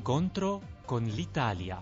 Incontro con l'Italia.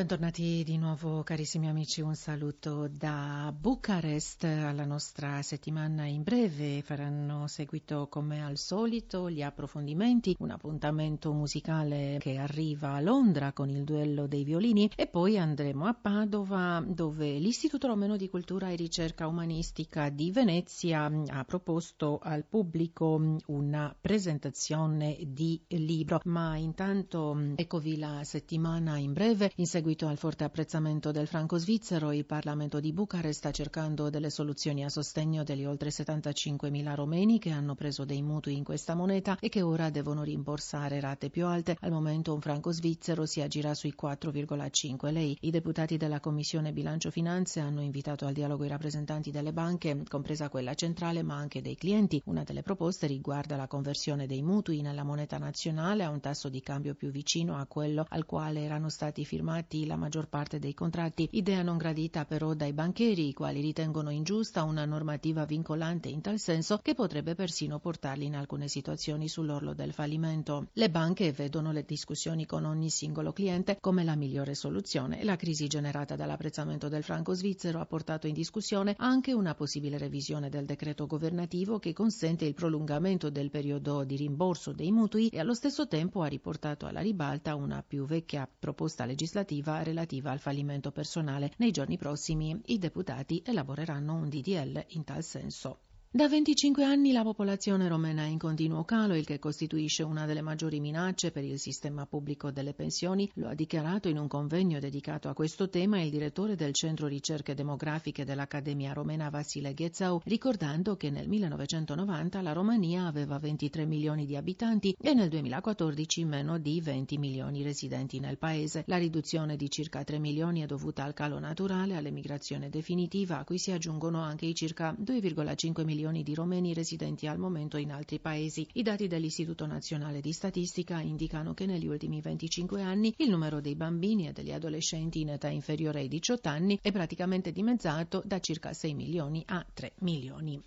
Bentornati di nuovo carissimi amici, un saluto da Bucarest alla nostra settimana in breve. Faranno seguito come al solito gli approfondimenti, un appuntamento musicale che arriva a Londra con il duello dei violini e poi andremo a Padova dove l'Istituto Romeno di Cultura e Ricerca Umanistica di Venezia ha proposto al pubblico una presentazione di libro. Ma intanto eccovi la settimana in breve in seguito seguito al forte apprezzamento del franco svizzero, il Parlamento di Bucarest sta cercando delle soluzioni a sostegno degli oltre 75.000 romeni che hanno preso dei mutui in questa moneta e che ora devono rimborsare rate più alte. Al momento un franco svizzero si aggira sui 4,5 lei. I deputati della Commissione Bilancio Finanze hanno invitato al dialogo i rappresentanti delle banche, compresa quella centrale, ma anche dei clienti. Una delle proposte riguarda la conversione dei mutui nella moneta nazionale a un tasso di cambio più vicino a quello al quale erano stati firmati la maggior parte dei contratti, idea non gradita però dai banchieri, i quali ritengono ingiusta una normativa vincolante in tal senso che potrebbe persino portarli in alcune situazioni sull'orlo del fallimento. Le banche vedono le discussioni con ogni singolo cliente come la migliore soluzione. La crisi generata dall'apprezzamento del franco svizzero ha portato in discussione anche una possibile revisione del decreto governativo che consente il prolungamento del periodo di rimborso dei mutui e allo stesso tempo ha riportato alla ribalta una più vecchia proposta legislativa direttiva relativa al fallimento personale. Nei giorni prossimi i deputati elaboreranno un DDL in tal senso. Da 25 anni la popolazione romena è in continuo calo, il che costituisce una delle maggiori minacce per il sistema pubblico delle pensioni, lo ha dichiarato in un convegno dedicato a questo tema il direttore del Centro Ricerche Demografiche dell'Accademia Romena Vasile Ghezzau, ricordando che nel 1990 la Romania aveva 23 milioni di abitanti e nel 2014 meno di 20 milioni residenti nel paese. La riduzione di circa 3 milioni è dovuta al calo naturale, all'emigrazione definitiva, a cui si aggiungono anche i circa 2,5 milioni milioni di romeni residenti al momento in altri paesi. I dati dell'Istituto Nazionale di Statistica indicano che negli ultimi 25 anni il numero dei bambini e degli adolescenti in età inferiore ai 18 anni è praticamente dimezzato da circa 6 milioni a 3 milioni.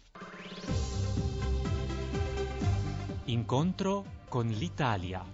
Incontro con l'Italia.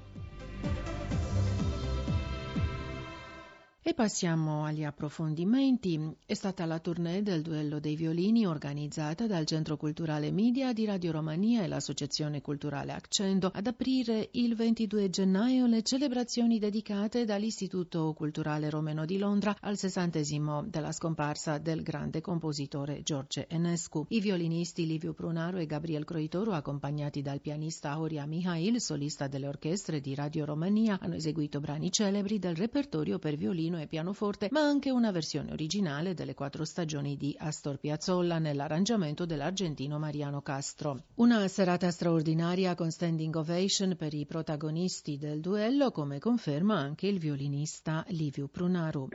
E passiamo agli approfondimenti. È stata la tournée del duello dei violini organizzata dal Centro Culturale Media di Radio Romania e l'Associazione Culturale Accendo ad aprire il 22 gennaio le celebrazioni dedicate dall'Istituto Culturale Romeno di Londra al sessantesimo della scomparsa del grande compositore George Enescu. I violinisti Livio Prunaro e Gabriel Croitoro, accompagnati dal pianista Horia Mihail, solista delle orchestre di Radio Romania, hanno eseguito brani celebri del repertorio per violino e pianoforte, ma anche una versione originale delle quattro stagioni di Astor Piazzolla nell'arrangiamento dell'argentino Mariano Castro. Una serata straordinaria con standing ovation per i protagonisti del duello, come conferma anche il violinista Liviu Prunaru.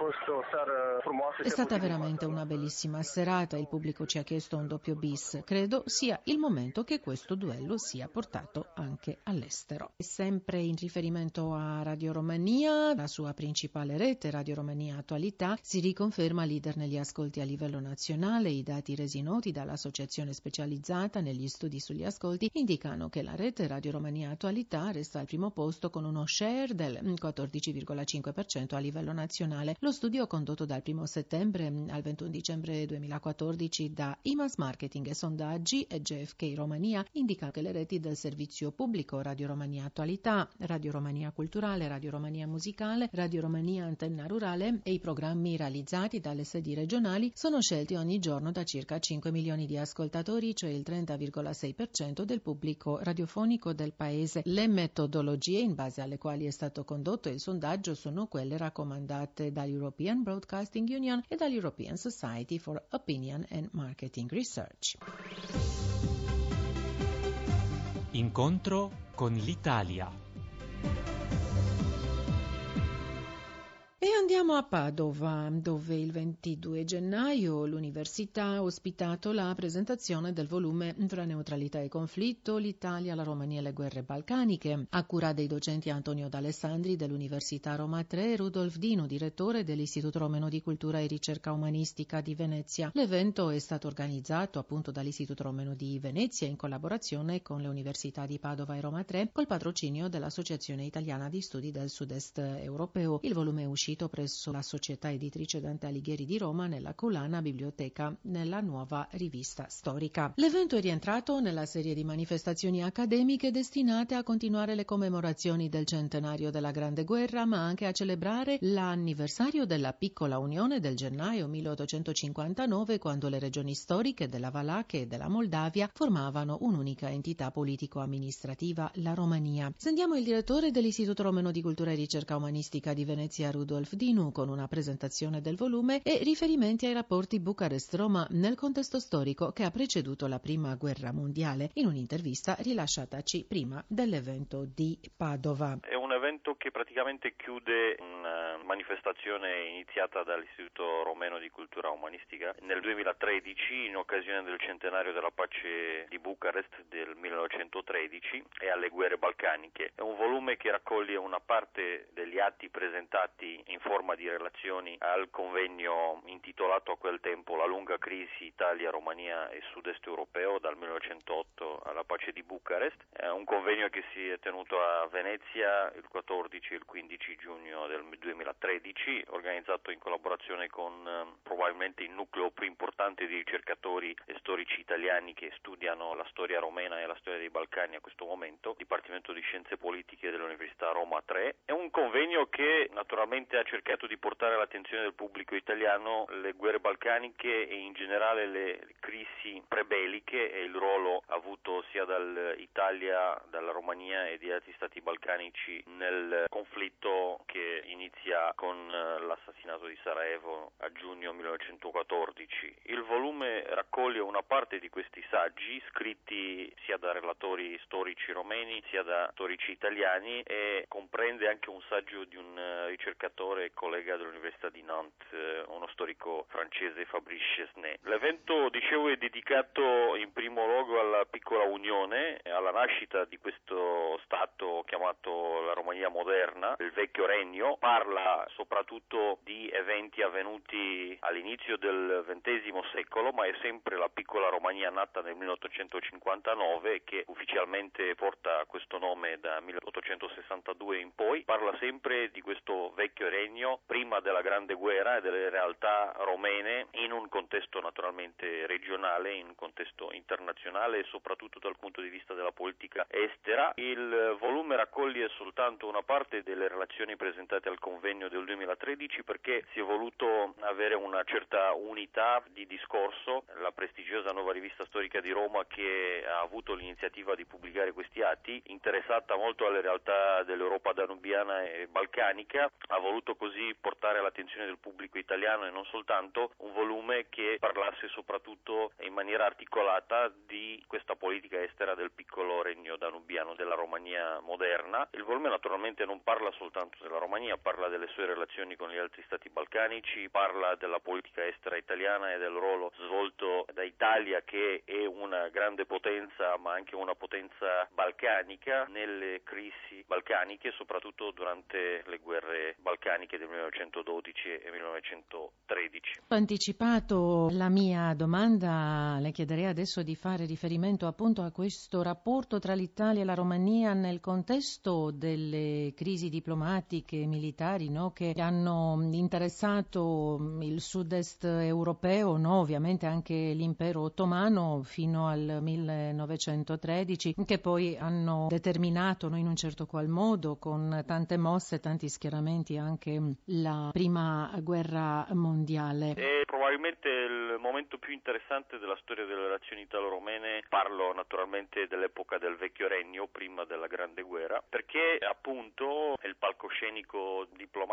È stata veramente una bellissima serata, il pubblico ci ha chiesto un doppio bis. Credo sia il momento che questo duello sia portato anche all'estero. Sempre in riferimento a Radio Romania, la sua principale rete, Radio Romania Attualità si riconferma leader negli ascolti a livello nazionale. I dati resi noti dall'associazione specializzata negli studi sugli ascolti indicano che la rete Radio Romania Attualità resta al primo posto con uno share del 14,5% a livello nazionale. Lo studio condotto dal 1 settembre al 21 dicembre 2014 da IMAS Marketing e Sondaggi e GFK Romania indica che le reti del servizio pubblico Radio Romania Attualità, Radio Romania Culturale, Radio Romania Musicale, Radio Romania Antenna Rurale rurale e i programmi realizzati dalle sedi regionali sono scelti ogni giorno da circa 5 milioni di ascoltatori, cioè il 30,6% del pubblico radiofonico del paese. Le metodologie in base alle quali è stato condotto il sondaggio sono quelle raccomandate dall'European Broadcasting Union e dall'European Society for Opinion and Marketing Research. Incontro con l'Italia. Andiamo a Padova, dove il 22 gennaio l'università ha ospitato la presentazione del volume Tra neutralità e conflitto, l'Italia, la Romania e le guerre balcaniche, a cura dei docenti Antonio D'Alessandri dell'Università Roma 3 e Rudolf Dino, direttore dell'Istituto Romeno di Cultura e Ricerca Umanistica di Venezia. L'evento è stato organizzato appunto dall'Istituto Romeno di Venezia in collaborazione con le università di Padova e Roma 3 col patrocinio dell'Associazione Italiana di Studi del Sud-Est Europeo. Il volume è uscito presso la società editrice Dante Alighieri di Roma nella collana Biblioteca nella nuova rivista storica. L'evento è rientrato nella serie di manifestazioni accademiche destinate a continuare le commemorazioni del centenario della Grande Guerra, ma anche a celebrare l'anniversario della piccola unione del gennaio 1859, quando le regioni storiche della Valacchia e della Moldavia formavano un'unica entità politico-amministrativa, la Romania. Sentiamo il direttore dell'Istituto Romeno di Cultura e Ricerca Umanistica di Venezia, Rudolf Dinu, con una presentazione del volume e riferimenti ai rapporti Bucarest-Roma nel contesto storico che ha preceduto la Prima Guerra Mondiale, in un'intervista rilasciataci prima dell'evento di Padova. È un evento che praticamente chiude manifestazione iniziata dall'Istituto Romeno di Cultura Umanistica nel 2013 in occasione del centenario della pace di Bucarest del 1913 e alle guerre balcaniche. È un volume che raccoglie una parte degli atti presentati in forma di relazioni al convegno intitolato a quel tempo La lunga crisi Italia, Romania e Sud-Est europeo dal 1908 alla pace di Bucarest. È un convegno che si è tenuto a Venezia il 14 e il 15 giugno del 2013, organizzato in collaborazione con eh, probabilmente il nucleo più importante di ricercatori e storici italiani che studiano la storia romena e la storia dei Balcani a questo momento, Dipartimento di Scienze Politiche dell'Università Roma 3. È un convegno che naturalmente ha cercato di portare all'attenzione del pubblico italiano le guerre balcaniche e in generale le crisi prebeliche e il ruolo avuto sia dall'Italia, dalla Romania e di altri stati balcanici nel conflitto che inizia con eh, l'assassinato di Sarajevo a giugno 1914. Il volume raccoglie una parte di questi saggi scritti sia da relatori storici romeni sia da storici italiani e comprende anche un saggio di un eh, ricercatore e collega dell'Università di Nantes, eh, uno storico francese Fabrice Chesnay. L'evento, dicevo, è dedicato in primo luogo alla piccola Unione, alla nascita di questo Stato chiamato la Romania moderna, il vecchio regno, parla soprattutto di eventi avvenuti all'inizio del XX secolo, ma è sempre la piccola Romania nata nel 1859 che ufficialmente porta questo nome da 1862 in poi, parla sempre di questo vecchio regno prima della Grande Guerra e delle realtà romene in un contesto naturalmente regionale, in un contesto internazionale e soprattutto dal punto di vista della politica estera. Il volume raccoglie soltanto una parte delle relazioni presentate al convegno del 2013 perché si è voluto avere una certa unità di discorso. La prestigiosa nuova rivista storica di Roma che ha avuto l'iniziativa di pubblicare questi atti, interessata molto alle realtà dell'Europa danubiana e balcanica, ha voluto così portare all'attenzione del pubblico italiano e non soltanto un volume che parlasse soprattutto in maniera articolata di questa politica estera del piccolo regno danubiano della Romania moderna. Il volume naturalmente non parla soltanto della Romania, parla delle sue relazioni con gli altri stati balcanici, parla della politica estera italiana e del ruolo svolto da Italia che è una grande potenza ma anche una potenza balcanica nelle crisi balcaniche, soprattutto durante le guerre balcaniche del 1912 e 1913. Ho anticipato la mia domanda, le chiederei adesso di fare riferimento appunto a questo rapporto tra l'Italia e la Romania nel contesto delle crisi diplomatiche e militari no, che hanno interessato il sud-est europeo, no, ovviamente anche l'impero ottomano fino al 1913, che poi hanno determinato no, in un certo qual modo con tante mosse, tanti schieramenti anche la prima guerra mondiale. È probabilmente il momento più interessante della storia delle relazioni italo-romene, parlo naturalmente dell'epoca del vecchio regno, prima della Grande Guerra, perché appunto il palcoscenico diplomatico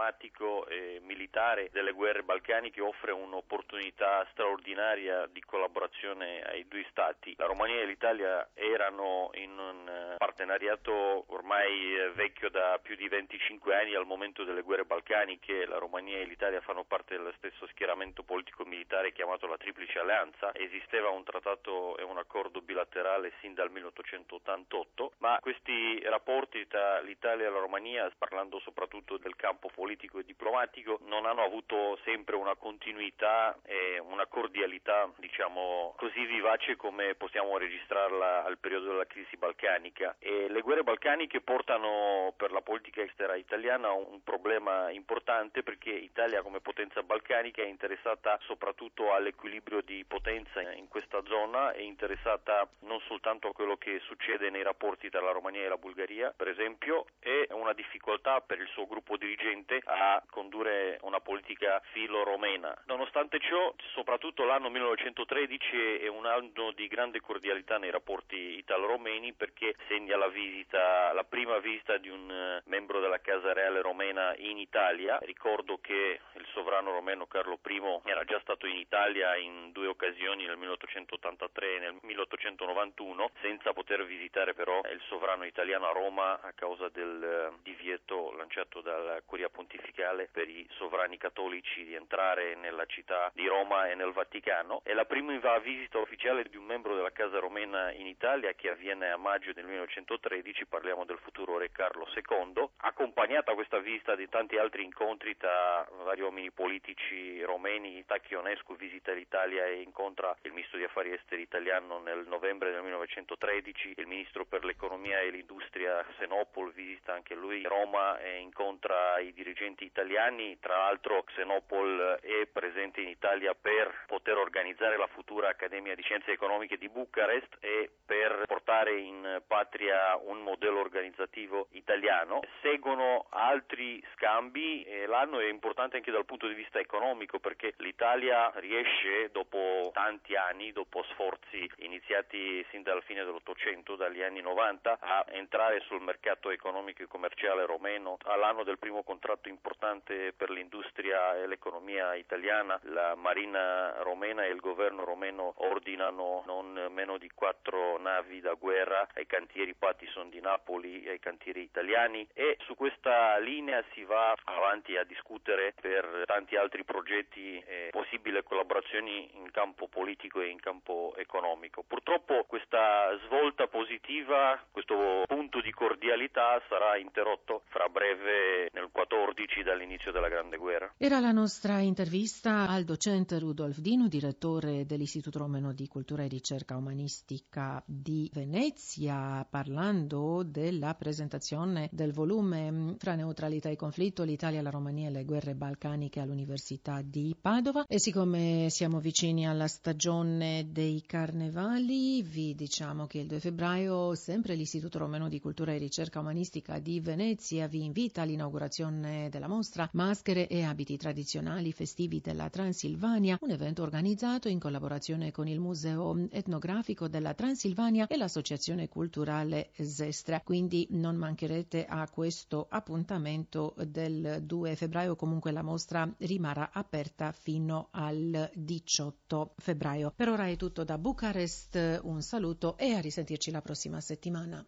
e militare delle guerre balcaniche offre un'opportunità straordinaria di collaborazione ai due stati. La Romania è l'Italia erano in un eh, partenariato ormai eh, vecchio da più di 25 anni al momento delle guerre balcaniche, la Romania e l'Italia fanno parte dello stesso schieramento politico-militare chiamato la Triplice Alleanza, esisteva un trattato e un accordo bilaterale sin dal 1888, ma questi rapporti tra l'Italia e la Romania, parlando soprattutto del campo politico e diplomatico, non hanno avuto sempre una continuità e una cordialità, diciamo, così vivace come possiamo registrarla al periodo della crisi balcanica. E le guerre balcaniche portano per la politica estera italiana un problema importante perché Italia come potenza balcanica è interessata soprattutto all'equilibrio di potenza in questa zona, è interessata non soltanto a quello che succede nei rapporti tra la Romania e la Bulgaria, per esempio, e una difficoltà per il suo gruppo dirigente a condurre una politica filo-romena. Nonostante ciò, soprattutto l'anno 1913 è un anno di grande cordialità nei rapporti italo-romeni perché segna la visita, la prima visita di un eh, membro della Casa Reale romena in Italia. Ricordo che il sovrano romeno Carlo I era già stato in Italia in due occasioni nel 1883 e nel 1891 senza poter visitare però il sovrano italiano a Roma a causa del eh, divieto lanciato dalla Curia Pontificale per i sovrani cattolici di entrare nella città di Roma e nel Vaticano. È la prima visita ufficiale di un membro della Casa Romena in Italia che avviene a maggio del 1913, parliamo del futuro re Carlo II, accompagnata questa visita di tanti altri incontri tra vari uomini politici romeni, Tacchionescu visita l'Italia e incontra il ministro di affari esteri italiano nel novembre del 1913, il ministro per l'economia e l'industria Xenopol visita anche lui Roma e incontra i dirigenti italiani, tra l'altro Xenopol è presente in Italia per poter organizzare la futura Accademia di Scienze Economiche di Bucarest e per portare in patria un modello organizzativo italiano. Seguono altri scambi e l'anno è importante anche dal punto di vista economico perché l'Italia riesce dopo tanti anni, dopo sforzi iniziati sin dalla fine dell'Ottocento, dagli anni 90, a entrare sul mercato economico e commerciale romeno. All'anno del primo contratto importante per l'industria e l'economia italiana, la Marina romena e il governo romeno ordinano non meno di quattro navi da guerra. Ai cantieri Pattison di Napoli e ai cantieri italiani. E su questa linea si va avanti a discutere per tanti altri progetti e possibili collaborazioni in campo politico e in campo economico. Purtroppo questa svolta positiva, questo punto di cordialità sarà interrotto fra breve nel 14 dall'inizio della Grande Guerra. Era la nostra intervista al docente Rudolf Dino, direttore dell'Istituto Romano di Cultura e Ricerca Umanistica di Venezia, parlando della presentazione del volume Fra neutralità e conflitto, l'Italia, la Romania e le guerre balcaniche all'Università di Padova. E siccome siamo vicini alla stagione dei carnevali, vi diciamo che il 2 febbraio sempre l'Istituto Romano di Cultura e Ricerca Umanistica di Venezia vi invita all'inaugurazione della mostra Maschere e abiti tradizionali festivi della Transilvania, un evento organizzato in collaborazione con il Museo Etnografico della Transilvania e l'Associazione Culturale Zestra. Quindi non mancherete a questo appuntamento del 2 febbraio, comunque la mostra rimarrà aperta fino al 18 febbraio. Per ora è tutto da Bucarest, un saluto e a risentirci la prossima settimana.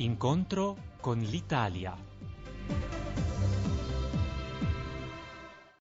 Incontro con l'Italia.